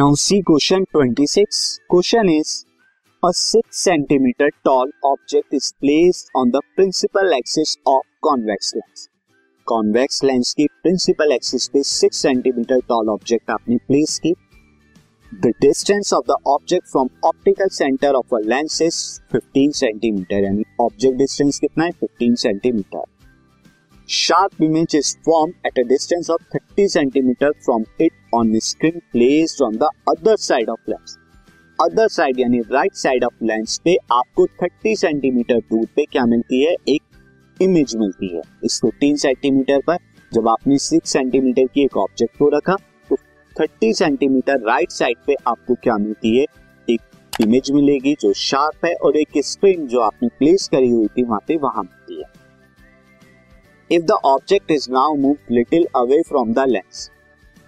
Now see question 26 question is, a 6 centimetre tall object is placed on the principal axis of convex lens. Convex lens की principal axis पे 6 centimetre tall object आपने place की। The distance of the object from optical centre of a lens is 15 centimetre, यानी object distance कितना है? 15 centimetre. Sharp image is form at a distance of 30 centimetre from it on screen placed on the other side of lens other side यानी right side of lens पे आपको 30 centimetre दूर पे क्या मिलती है? एक इमेज मिलती है। इस 15 सेंटीमीटर पर जब आपने 6 सेंटीमीटर की एक ऑब्जेक्ट को रखा थर्टी सेंटीमीटर राइट साइड पे आपको क्या मिलती है? एक इमेज मिलेगी जो शार्प है और एक स्क्रीन जो आपने प्लेस करी हुई थी वहाँ पे वहाँ मिलती है। If the object is now move little away from the lens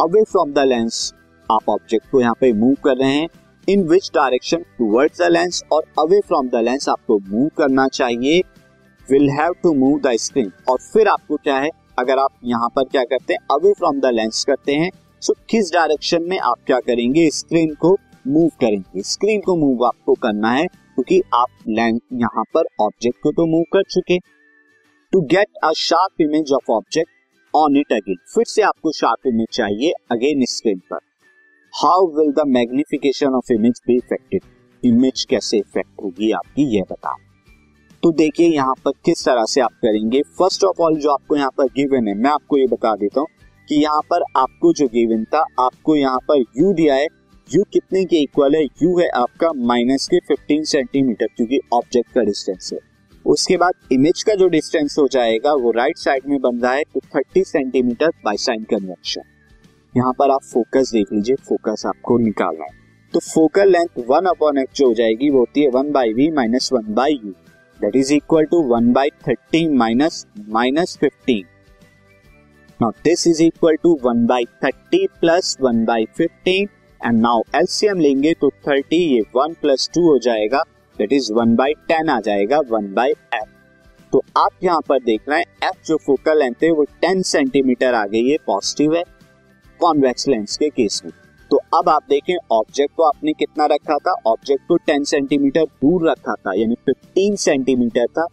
away from the lens आप ऑब्जेक्ट को यहाँ पे मूव कर रहे हैं in which direction towards the lens और अवे फ्रॉम द लेंस आपको मूव करना चाहिए। Will have to move the screen और फिर आपको क्या है? अगर आप यहाँ पर क्या करते हैं? अवे फ्रॉम द लेंस करते हैं। सो किस डायरेक्शन में आप क्या करेंगे? स्क्रीन को मूव करेंगे। स्क्रीन को मूव आपको करना है, क्योंकि आप लेंस यहाँ पर ऑब्जेक्ट को तो मूव कर चुके to get a sharp image of object on it again फिर से आपको शार्प इमेज चाहिए अगेन स्क्रीन पर। How will the magnification of image be affected image कैसे इफ़ेक्ट होगी आपकी यह बताओ। तो देखिए यहाँ पर किस तरह से आप करेंगे। फ़र्स्ट ऑफ़ ऑल जो आपको यहाँ पर गिवन है, मैं आपको ये बता देता हूँ कि यहाँ पर आपको जो गिवन था, आपको यहाँ पर यू दिया है। यू कितने के इक्वल है? यू है आपका माइनस के 15 सेंटीमीटर क्योंकि ऑब्जेक्ट का डिस्टेंस है। उसके बाद इमेज का जो डिस्टेंस हो जाएगा, वो राइट साइड में बन रहा है तो 30 सेंटीमीटर बाय साइन कन्वेंशन यहाँ पर आप फोकस देख लीजिए फोकस आपको निकालना है। तो focal length one upon F जो हो जाएगी, वो होती है one by V minus one by U that is equal to one by thirty minus minus fifteen Now, this is equal to 1 by 30 plus 1 by 15 and now LCM लेंगे तो 30 ये one plus two हो जाएगा. That is 1 by 10 आ जाएगा 1 by F तो आप यहाँ पर देख रहे हैं एफ़ जो फोकल लेंथ है, वो 10 सेंटीमीटर आ गई है पॉजिटिव है कॉन्वेक्स लेंस के केस में। तो अब आप देखें ऑब्जेक्ट को आपने कितना रखा था? ऑब्जेक्ट को 10 सेंटीमीटर दूर रखा था, यानी 15 सेंटीमीटर था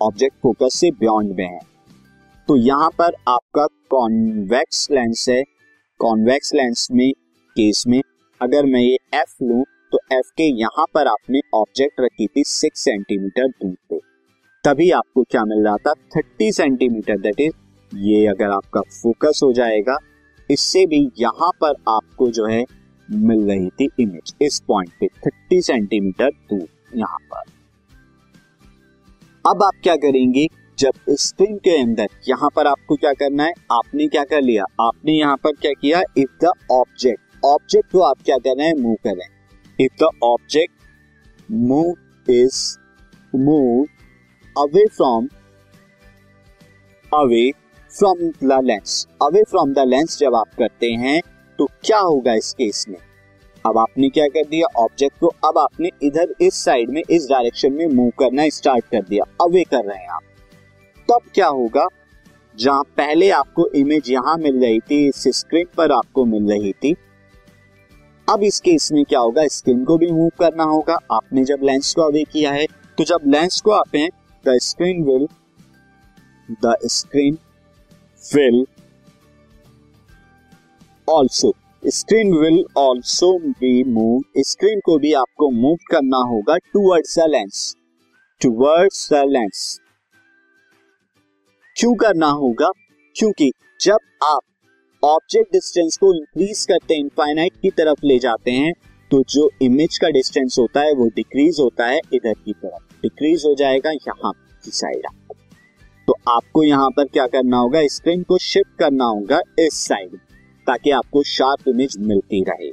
ऑब्जेक्ट फोकस से बियॉन्ड में है। तो यहाँ पर आपका कॉन्वेक्स लेंस है कॉन्वेक्स लेंस में केस में। अगर मैं ये एफ़ लू तो एफ़ के यहाँ पर आपने ऑब्जेक्ट रखी थी सिक्स सेंटीमीटर दूर पे। तभी आपको क्या मिल रहा था? थर्टी सेंटीमीटर दैट इज़ ये अगर आपका फोकस हो जाएगा, इससे भी यहाँ पर आपको जो है मिल रही थी इमेज इस पॉइंट पे थर्टी सेंटीमीटर दूर, यहाँ पर। अब आप क्या करेंगे? जब स्क्रीन के अंदर यहाँ पर आपको क्या करना है? आपने क्या कर लिया? आपने यहाँ पर क्या किया? इफ़ द ऑब्जेक्ट ऑब्जेक्ट को आप क्या कर रहे हैं? मूव कर रहे हैं। If the object move is move away from away from the lens away from the lens जब आप करते हैं तो क्या होगा इस केस में? अब आपने क्या कर दिया? ऑब्जेक्ट को अब आपने इधर इस साइड में, इस डायरेक्शन में मूव करना स्टार्ट कर दिया। अवे कर रहे हैं आप। तब क्या होगा? जहाँ पहले आपको इमेज यहाँ मिल रही थी, इस स्क्रीन पर आपको मिल रही थी अब इस केस में क्या होगा? स्क्रीन को भी मूव करना होगा। आपने जब लेंस को अवे किया है तो जब लेंस को आप the screen will the screen will also screen will also be move screen को भी आपको मूव करना होगा towards the lens towards the lens क्यों करना होगा? क्योंकि जब आप ऑब्जेक्ट डिस्टेंस को इंक्रीज करते हैं इनफाइनाइट की तरफ़ ले जाते हैं तो जो इमेज का डिस्टेंस होता है, वो डिक्रीज होता है इधर की तरफ़। डिक्रीज हो जाएगा यहाँ की साइड तो आपको यहाँ पर क्या करना होगा? स्क्रीन को शिफ्ट करना होगा इस साइड ताकि आपको शार्प इमेज मिलती रहे।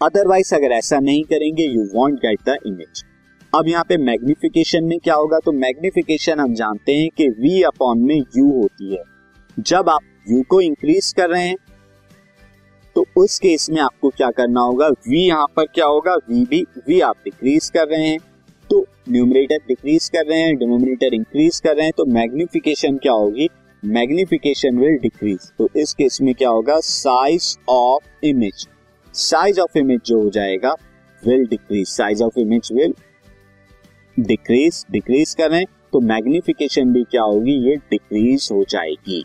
अदरवाइज़ अगर ऐसा नहीं करेंगे you won't get the image अब यहाँ पे मैग्निफिकेशन में क्या होगा? तो मैग्निफिकेशन हम जानते हैं कि वी अपॉन में यू होती है। जब आप u को इंक्रीज कर रहे हैं तो उस केस में आपको क्या करना होगा? V यहाँ पर क्या होगा? V भी, v आप डिक्रीज कर रहे हैं तो न्यूमरेटर डिक्रीज कर रहे हैं डिनोमिनेटर इंक्रीज कर रहे हैं तो मैग्निफिकेशन क्या होगी? मैग्निफिकेशन विल डिक्रीज तो इस केस में क्या होगा? Size of image size of image जो हो जाएगा will decrease size of image will decrease decrease करें तो मैग्निफिकेशन भी क्या होगी? ये डिक्रीज हो जाएगी.